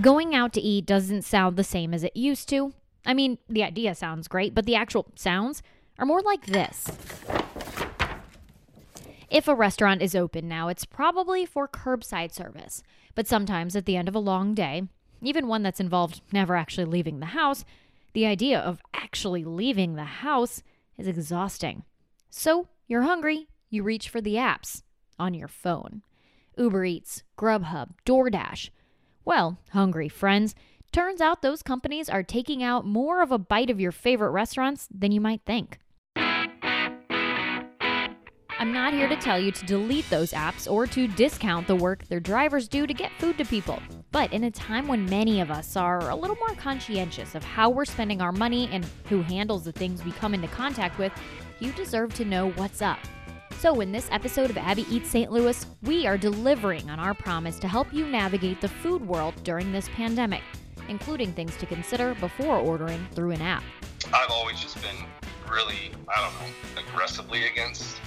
Going out to eat doesn't sound the same as it used to. I mean, the idea sounds great, but the actual sounds are more like this. If a restaurant is open now, it's probably for curbside service. But sometimes at the end of a long day, even one that's involved never actually leaving the house, the idea of actually leaving the house is exhausting. So you're hungry, you reach for the apps on your phone Uber Eats, Grubhub, DoorDash. Well, hungry friends, turns out those companies are taking out more of a bite of your favorite restaurants than you might think. I'm not here to tell you to delete those apps or to discount the work their drivers do to get food to people. But in a time when many of us are a little more conscientious of how we're spending our money and who handles the things we come into contact with, you deserve to know what's up. So, in this episode of Abby Eats St. Louis, we are delivering on our promise to help you navigate the food world during this pandemic, including things to consider before ordering through an app. I've always just been really, I don't know, aggressively against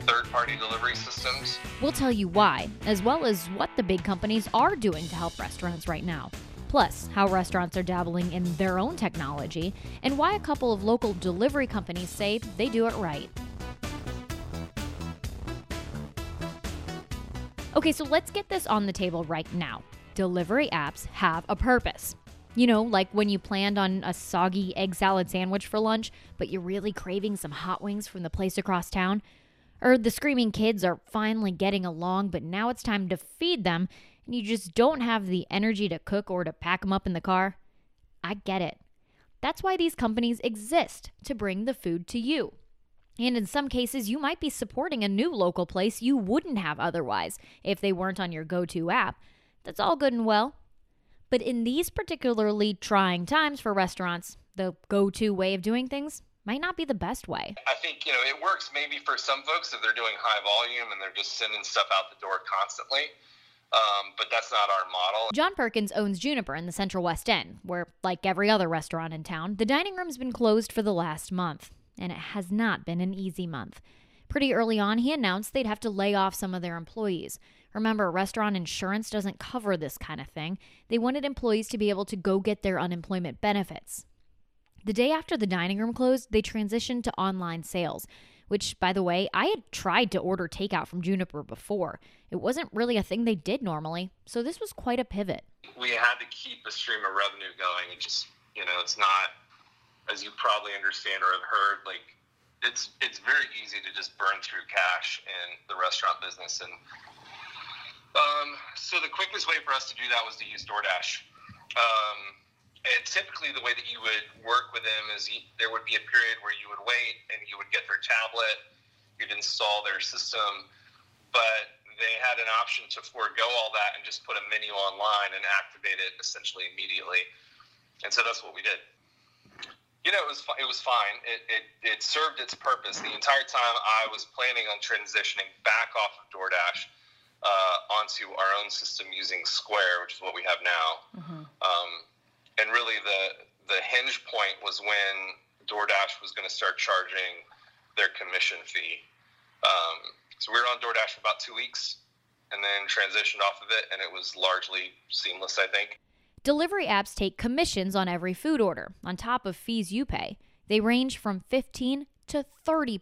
third party delivery systems. We'll tell you why, as well as what the big companies are doing to help restaurants right now. Plus, how restaurants are dabbling in their own technology, and why a couple of local delivery companies say they do it right. Okay, so let's get this on the table right now. Delivery apps have a purpose. You know, like when you planned on a soggy egg salad sandwich for lunch, but you're really craving some hot wings from the place across town. Or the screaming kids are finally getting along, but now it's time to feed them, and you just don't have the energy to cook or to pack them up in the car. I get it. That's why these companies exist to bring the food to you. And in some cases, you might be supporting a new local place you wouldn't have otherwise if they weren't on your go to app. That's all good and well. But in these particularly trying times for restaurants, the go to way of doing things might not be the best way. I think, you know, it works maybe for some folks if they're doing high volume and they're just sending stuff out the door constantly. Um, but that's not our model. John Perkins owns Juniper in the Central West End, where, like every other restaurant in town, the dining room's been closed for the last month and it has not been an easy month. Pretty early on, he announced they'd have to lay off some of their employees. Remember, restaurant insurance doesn't cover this kind of thing. They wanted employees to be able to go get their unemployment benefits. The day after the dining room closed, they transitioned to online sales, which, by the way, I had tried to order takeout from Juniper before. It wasn't really a thing they did normally, so this was quite a pivot. We had to keep a stream of revenue going. It just, you know, it's not as you probably understand or have heard, like it's it's very easy to just burn through cash in the restaurant business, and um, so the quickest way for us to do that was to use DoorDash. Um, and typically, the way that you would work with them is you, there would be a period where you would wait and you would get their tablet, you'd install their system, but they had an option to forego all that and just put a menu online and activate it essentially immediately. And so that's what we did you know, it was it was fine. It, it it served its purpose. The entire time I was planning on transitioning back off of DoorDash uh, onto our own system using Square, which is what we have now. Mm-hmm. Um, and really, the the hinge point was when DoorDash was going to start charging their commission fee. Um, so we were on DoorDash for about two weeks, and then transitioned off of it, and it was largely seamless. I think. Delivery apps take commissions on every food order, on top of fees you pay. They range from 15 to 30%.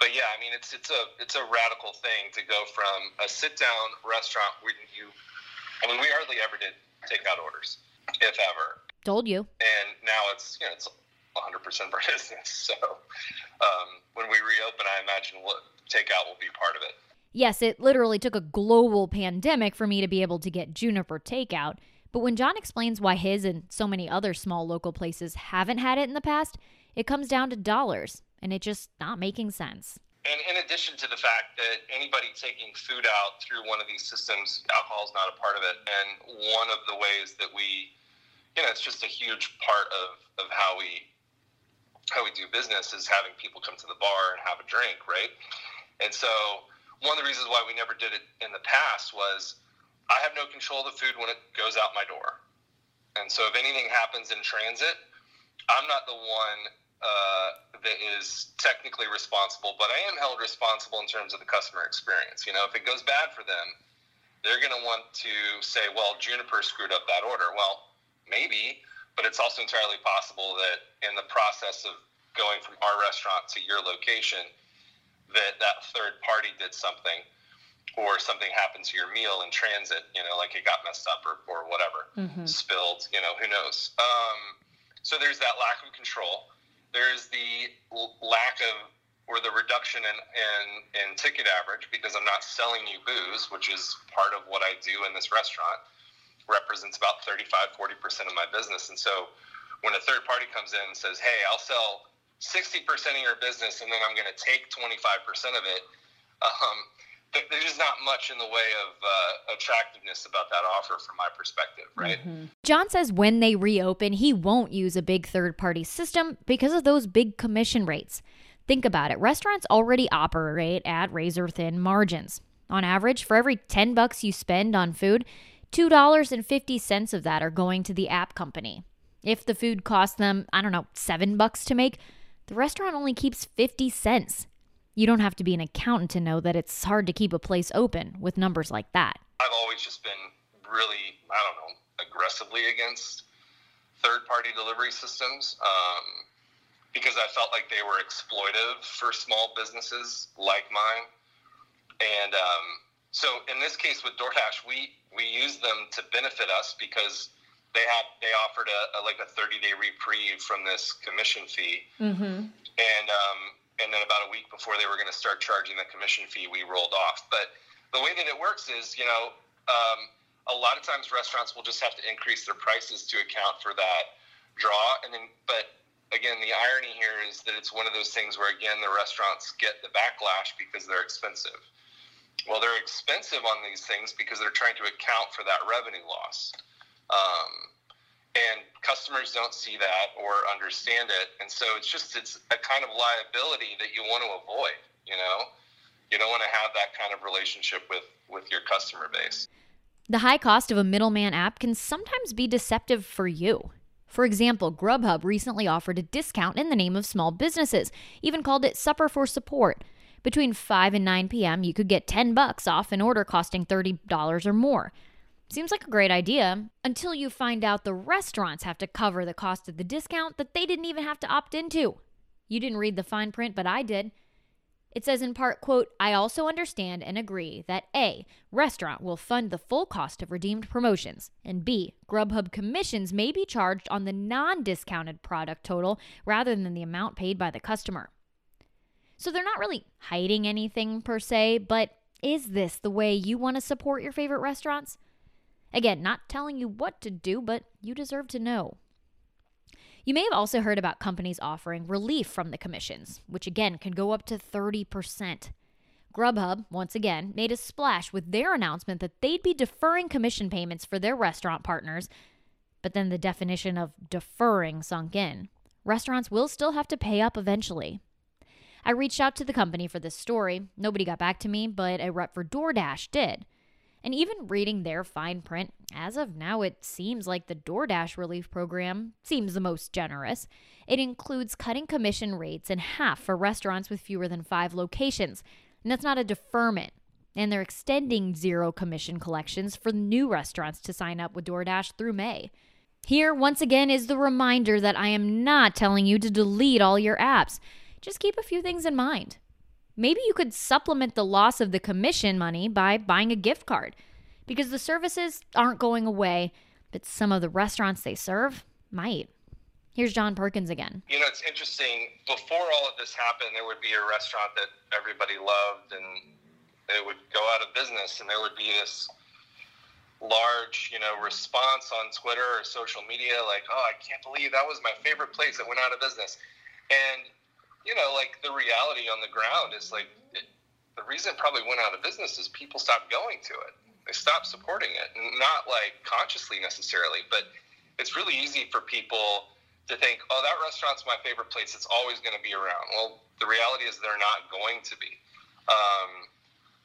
But yeah, I mean it's it's a it's a radical thing to go from a sit down restaurant where you I mean we hardly ever did takeout orders, if ever. Told you. And now it's you know it's 100% of our business. So um, when we reopen, I imagine what takeout will be part of it. Yes, it literally took a global pandemic for me to be able to get Juniper takeout. But when John explains why his and so many other small local places haven't had it in the past, it comes down to dollars and it just not making sense. And in addition to the fact that anybody taking food out through one of these systems, alcohol is not a part of it. And one of the ways that we, you know, it's just a huge part of, of how we how we do business is having people come to the bar and have a drink, right? And so one of the reasons why we never did it in the past was I have no control of the food when it goes out my door. And so if anything happens in transit, I'm not the one uh, that is technically responsible, but I am held responsible in terms of the customer experience. You know, if it goes bad for them, they're going to want to say, well, Juniper screwed up that order. Well, maybe, but it's also entirely possible that in the process of going from our restaurant to your location, that that third party did something or something happened to your meal in transit, you know, like it got messed up or, or whatever, mm-hmm. spilled, you know, who knows. Um, so there's that lack of control. There's the lack of or the reduction in, in, in ticket average because I'm not selling you booze, which is part of what I do in this restaurant, represents about 35, 40% of my business. And so when a third party comes in and says, hey, I'll sell 60% of your business and then I'm going to take 25% of it, um, there's just not much in the way of uh, attractiveness about that offer from my perspective, right? Mm-hmm. John says when they reopen, he won't use a big third party system because of those big commission rates. Think about it. Restaurants already operate at razor thin margins. On average, for every 10 bucks you spend on food, $2.50 of that are going to the app company. If the food costs them, I don't know, 7 bucks to make, the restaurant only keeps 50 cents. You don't have to be an accountant to know that it's hard to keep a place open with numbers like that. I've always just been really, I don't know, aggressively against third party delivery systems. Um, because I felt like they were exploitive for small businesses like mine. And um, so in this case with DoorDash, we we used them to benefit us because they had they offered a, a like a 30 day reprieve from this commission fee. Mm-hmm. And um, and then about a week before they were going to start charging the commission fee, we rolled off. But the way that it works is, you know, um, a lot of times restaurants will just have to increase their prices to account for that draw, and then but again, the irony here is that it's one of those things where, again, the restaurants get the backlash because they're expensive. Well, they're expensive on these things because they're trying to account for that revenue loss. Um, and customers don't see that or understand it. And so it's just, it's a kind of liability that you want to avoid, you know? You don't want to have that kind of relationship with, with your customer base. The high cost of a middleman app can sometimes be deceptive for you. For example, Grubhub recently offered a discount in the name of small businesses, even called it Supper for Support. Between 5 and 9 p.m., you could get 10 bucks off an order costing $30 or more. Seems like a great idea until you find out the restaurants have to cover the cost of the discount that they didn't even have to opt into. You didn't read the fine print, but I did. It says in part, quote, I also understand and agree that A, restaurant will fund the full cost of redeemed promotions, and B, Grubhub commissions may be charged on the non discounted product total rather than the amount paid by the customer. So they're not really hiding anything per se, but is this the way you want to support your favorite restaurants? Again, not telling you what to do, but you deserve to know. You may have also heard about companies offering relief from the commissions, which again can go up to 30%. Grubhub, once again, made a splash with their announcement that they'd be deferring commission payments for their restaurant partners. But then the definition of deferring sunk in. Restaurants will still have to pay up eventually. I reached out to the company for this story. Nobody got back to me, but a rep for DoorDash did. And even reading their fine print, as of now, it seems like the DoorDash relief program seems the most generous. It includes cutting commission rates in half for restaurants with fewer than five locations. And that's not a deferment. And they're extending zero commission collections for new restaurants to sign up with DoorDash through May. Here, once again, is the reminder that I am not telling you to delete all your apps. Just keep a few things in mind. Maybe you could supplement the loss of the commission money by buying a gift card because the services aren't going away, but some of the restaurants they serve might. Here's John Perkins again. You know, it's interesting. Before all of this happened, there would be a restaurant that everybody loved and it would go out of business, and there would be this large, you know, response on Twitter or social media like, oh, I can't believe that was my favorite place that went out of business. And you know, like the reality on the ground is like it, the reason it probably went out of business is people stopped going to it. They stopped supporting it, not like consciously necessarily, but it's really easy for people to think, oh, that restaurant's my favorite place. It's always going to be around. Well, the reality is they're not going to be. Um,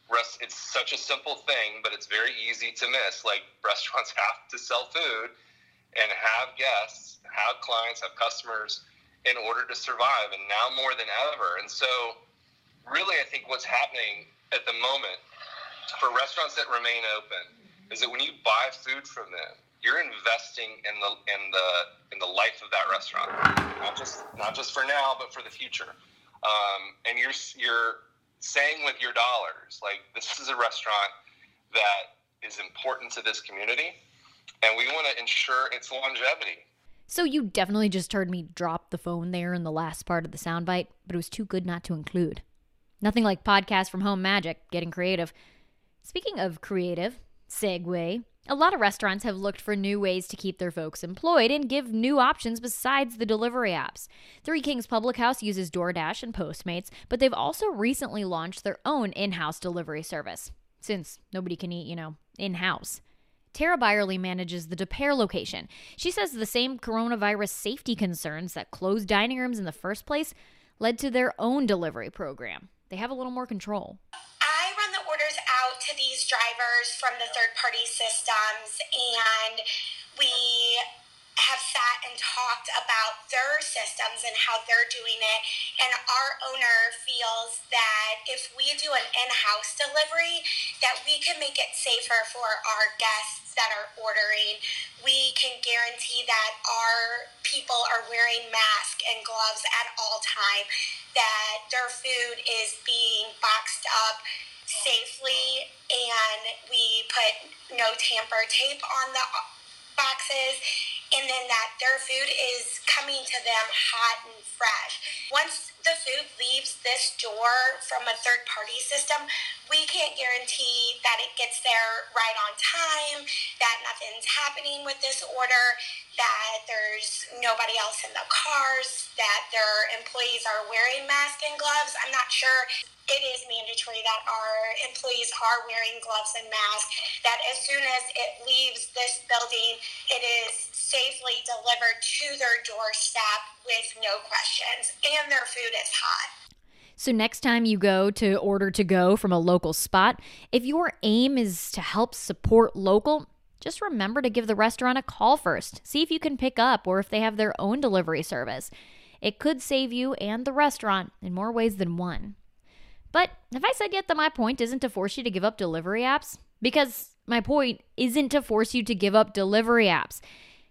rest, it's such a simple thing, but it's very easy to miss. Like restaurants have to sell food and have guests, have clients, have customers in order to survive, and now more than ever. And so, really, I think what's happening at the moment for restaurants that remain open is that when you buy food from them, you're investing in the in the in the life of that restaurant, not just not just for now, but for the future. Um, and you're you're saying with your dollars, like this is a restaurant that is important to this community, and we want to ensure its longevity. So you definitely just heard me drop the phone there in the last part of the soundbite, but it was too good not to include. Nothing like podcast from home magic, getting creative. Speaking of creative, segue. A lot of restaurants have looked for new ways to keep their folks employed and give new options besides the delivery apps. Three Kings Public House uses DoorDash and Postmates, but they've also recently launched their own in house delivery service, since nobody can eat, you know, in house. Tara Byerly manages the Des Peres location. She says the same coronavirus safety concerns that closed dining rooms in the first place led to their own delivery program. They have a little more control I run the orders out to these drivers from the third party systems and we have sat and talked about their systems and how they're doing it. And our owner feels that if we do an in-house delivery, that we can make it safer for our guests that are ordering. We can guarantee that our people are wearing masks and gloves at all time, that their food is being boxed up safely and we put no tamper tape on the boxes and then that their food is coming to them hot and fresh. Once the food leaves this door from a third party system, we can't guarantee that it gets there right on time, that nothing's happening with this order, that there's nobody else in the cars, that their employees are wearing masks and gloves. I'm not sure it is mandatory that our employees are wearing gloves and masks, that as soon as it leaves this building, it is safely delivered to their doorstep with no questions, and their food is hot. So, next time you go to order to go from a local spot, if your aim is to help support local, just remember to give the restaurant a call first. See if you can pick up or if they have their own delivery service. It could save you and the restaurant in more ways than one. But have I said yet that my point isn't to force you to give up delivery apps? Because my point isn't to force you to give up delivery apps.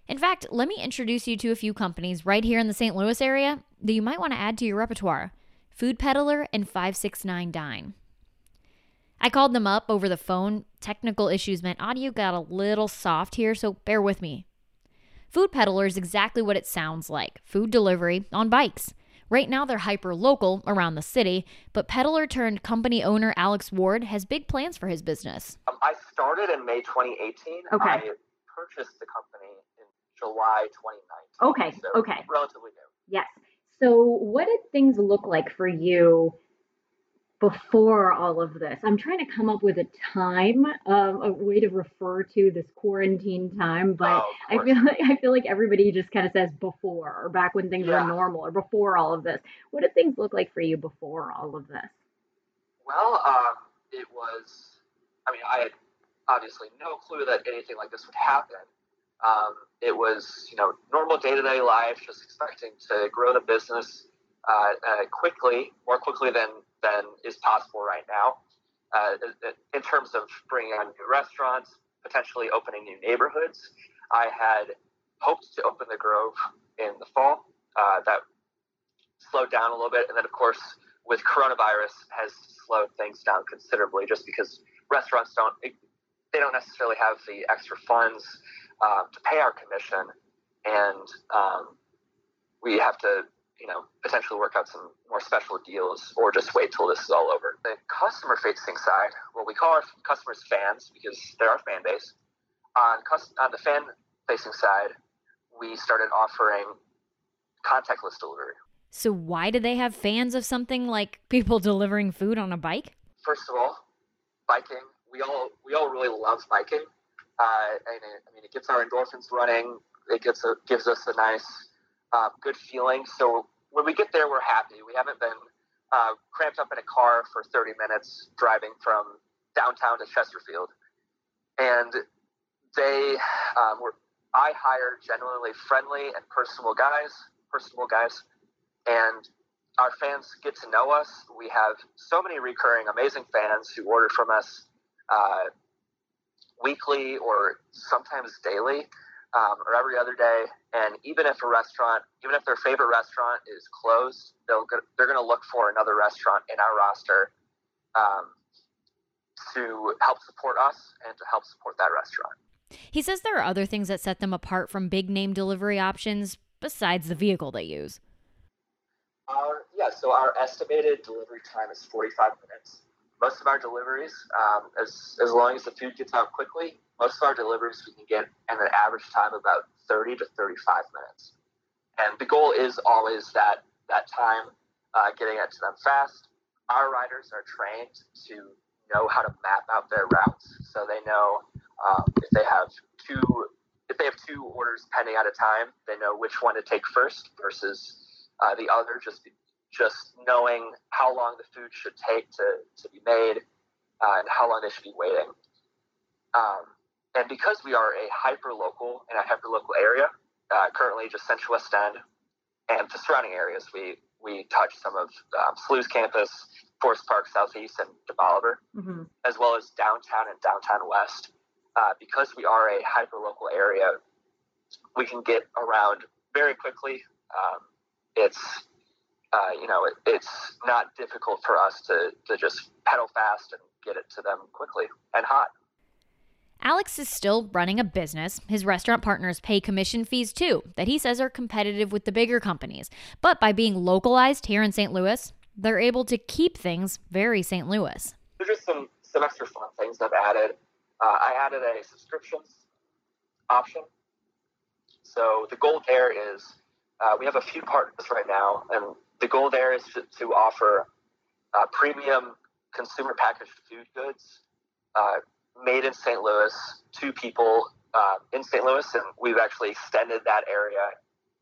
In fact, let me introduce you to a few companies right here in the St. Louis area that you might want to add to your repertoire Food Pedaler and 569 Dine. I called them up over the phone. Technical issues meant audio got a little soft here, so bear with me. Food Pedaler is exactly what it sounds like food delivery on bikes. Right now, they're hyper local around the city, but peddler turned company owner Alex Ward has big plans for his business. Um, I started in May 2018. Okay. I purchased the company in July 2019. Okay. So okay. Relatively new. Yes. So, what did things look like for you before all of this? I'm trying to come up with a time, um, a way to refer to this quarantine time, but Oh, I feel like I feel like everybody just kind of says before or back when things Yeah. were normal or before all of this. What did things look like for you before all of this? Well, um, it was. I mean, I had obviously no clue that anything like this would happen. Um, it was, you know, normal day to day life, just expecting to grow the business uh, uh, quickly, more quickly than than is possible right now. Uh, in terms of bringing on new restaurants, potentially opening new neighborhoods, I had hoped to open the Grove in the fall. Uh, that slowed down a little bit, and then of course with coronavirus has slowed things down considerably just because restaurants don't they don't necessarily have the extra funds um, to pay our commission and um, we have to you know potentially work out some more special deals or just wait till this is all over the customer facing side well we call our customers fans because they're our fan base on, cus- on the fan facing side we started offering contactless delivery So, why do they have fans of something like people delivering food on a bike? first of all, biking. We all we all really love biking, uh, and it, I mean it gets our endorphins running. It gets a, gives us a nice, uh, good feeling. So when we get there, we're happy. We haven't been uh, cramped up in a car for 30 minutes driving from downtown to Chesterfield, and they um, were. I hire genuinely friendly and personable guys, personable guys, and our fans get to know us. We have so many recurring amazing fans who order from us uh, weekly or sometimes daily um, or every other day. And even if a restaurant, even if their favorite restaurant is closed, they'll go, they're going to look for another restaurant in our roster um, to help support us and to help support that restaurant. He says there are other things that set them apart from big name delivery options besides the vehicle they use. Our, yeah, so our estimated delivery time is 45 minutes. Most of our deliveries, um, as, as long as the food gets out quickly, most of our deliveries we can get in an average time of about 30 to 35 minutes. And the goal is always that, that time uh, getting it to them fast. Our riders are trained to know how to map out their routes. So they know um, if they have two if they have two orders pending at a time, they know which one to take first versus uh, the other. Just just knowing how long the food should take to, to be made uh, and how long they should be waiting. Um, and because we are a hyper local in a hyper local area, uh, currently just Central West End and the surrounding areas, we we touch some of um, SLU's campus, Forest Park Southeast, and DeBaliviere, mm-hmm. as well as downtown and downtown West. Uh, because we are a hyper local area, we can get around very quickly. Um, it's uh, you know it, it's not difficult for us to to just pedal fast and get it to them quickly and hot. Alex is still running a business. His restaurant partners pay commission fees too, that he says are competitive with the bigger companies. But by being localized here in St. Louis, they're able to keep things very St. Louis. There's just some, some extra fun things I've added. Uh, I added a subscriptions option. So the goal there is uh, we have a few partners right now, and the goal there is to, to offer uh, premium consumer packaged food goods uh, made in St. Louis to people uh, in St. Louis, and we've actually extended that area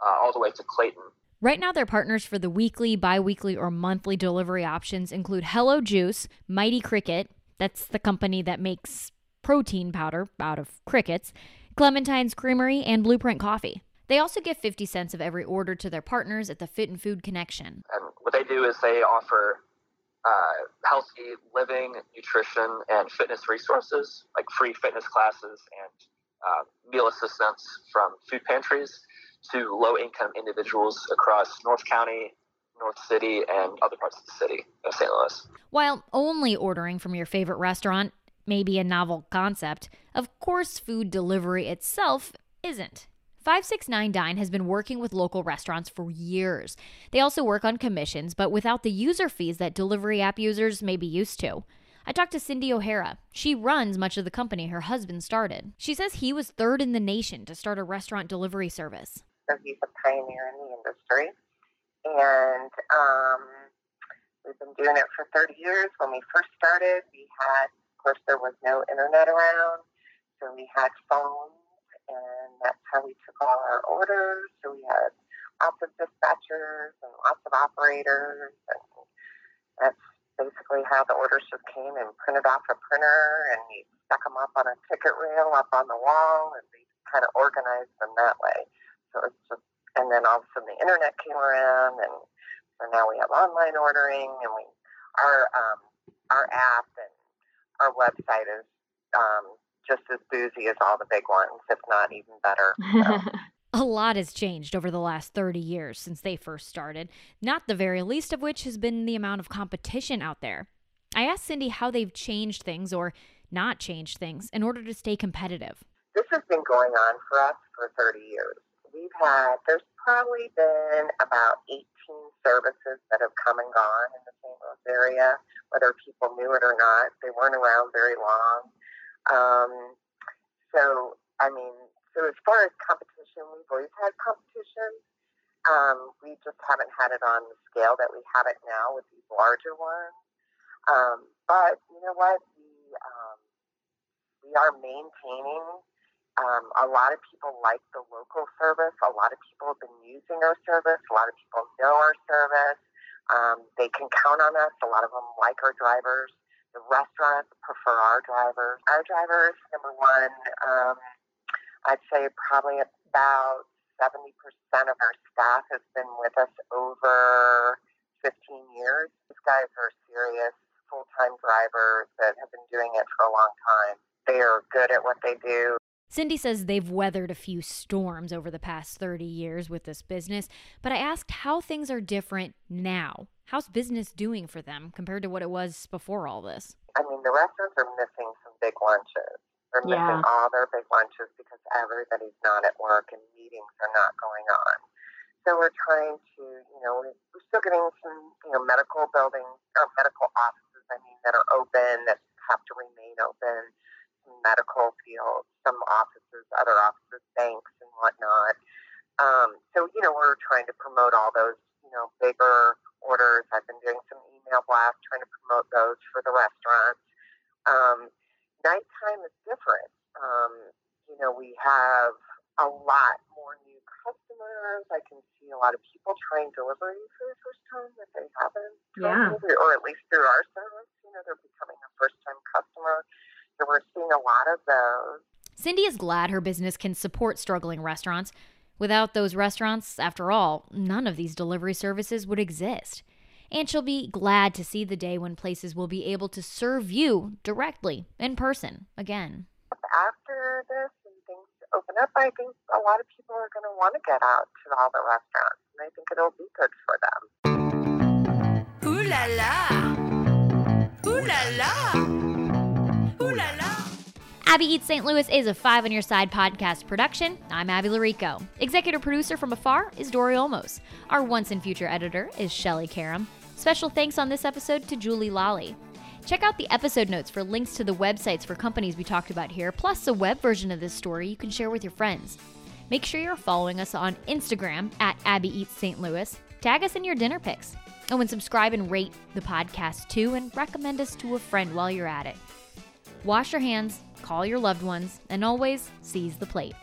uh, all the way to Clayton. Right now, their partners for the weekly, bi weekly, or monthly delivery options include Hello Juice, Mighty Cricket, that's the company that makes protein powder out of crickets, Clementine's Creamery, and Blueprint Coffee. They also give 50 cents of every order to their partners at the Fit and Food Connection. And what they do is they offer uh, healthy living, nutrition, and fitness resources, like free fitness classes and uh, meal assistance from food pantries to low income individuals across North County, North City, and other parts of the city of St. Louis. While only ordering from your favorite restaurant may be a novel concept, of course, food delivery itself isn't. 569 Dine has been working with local restaurants for years. They also work on commissions, but without the user fees that delivery app users may be used to. I talked to Cindy O'Hara. She runs much of the company her husband started. She says he was third in the nation to start a restaurant delivery service. So he's a pioneer in the industry. And um, we've been doing it for 30 years. When we first started, we had, of course, there was no internet around. So we had phones and that's how we took all our orders. So we had lots of dispatchers and lots of operators, and that's basically how the orders just came and printed off a printer, and we stuck them up on a ticket rail up on the wall, and we kind of organized them that way. So it's just, and then all of a sudden the internet came around, and so now we have online ordering, and we our um, our app and our website is um, just as boozy as all the big ones, if not even better. So. A lot has changed over the last 30 years since they first started, not the very least of which has been the amount of competition out there. I asked Cindy how they've changed things or not changed things in order to stay competitive. This has been going on for us for 30 years. We've had, there's probably been about 18 services that have come and gone in the St. Louis area, whether people knew it or not. They weren't around very long. Um, so, I mean, so as far as competition, we've always had competition. Um, we just haven't had it on the scale that we have it now with these larger ones. Um, but you know what? We um, we are maintaining. Um, a lot of people like the local service. A lot of people have been using our service. A lot of people know our service. Um, they can count on us. A lot of them like our drivers. The restaurants prefer our drivers. Our drivers, number one, um, I'd say probably about 70% of our staff has been with us over 15 years. These guys are serious full time drivers that have been doing it for a long time. they are good at what they do. Cindy says they've weathered a few storms over the past 30 years with this business, but I asked how things are different now. How's business doing for them compared to what it was before all this? I mean, the restaurants are missing some big lunches. They're missing Yeah. all their big lunches because everybody's not at work and meetings are not going on. So we're trying to, you know, we- we're still getting some, you know, medical buildings or medical offices, I mean, that are open that have to remain open, some medical fields, some offices, other offices, banks and whatnot. Um, so, you know, we're trying to promote all those, you know, bigger orders. I've been doing some email blasts trying to promote those for the restaurants. Um, nighttime is different. Um, you know, we have a lot more new customers. I can see a lot of people trying delivery for the first time that they haven't Yeah. delivery, or at least through our service. You know, they're becoming a first time customer. So we're seeing a lot of those. Cindy is glad her business can support struggling restaurants. Without those restaurants, after all, none of these delivery services would exist. And she'll be glad to see the day when places will be able to serve you directly in person again. After this and things open up, I think a lot of people are going to want to get out to all the restaurants, and I think it'll be good for them. Ooh la la! Ooh la la! Abby Eats St. Louis is a Five on Your Side podcast production. I'm Abby Llorico. Executive producer from afar is Dory Olmos. Our once and future editor is Shelly Karam. Special thanks on this episode to Julie Lally. Check out the episode notes for links to the websites for companies we talked about here, plus a web version of this story you can share with your friends. Make sure you're following us on Instagram at Abby Eats St. Louis. Tag us in your dinner pics. Oh, and subscribe and rate the podcast too, and recommend us to a friend while you're at it. Wash your hands, call your loved ones, and always seize the plate.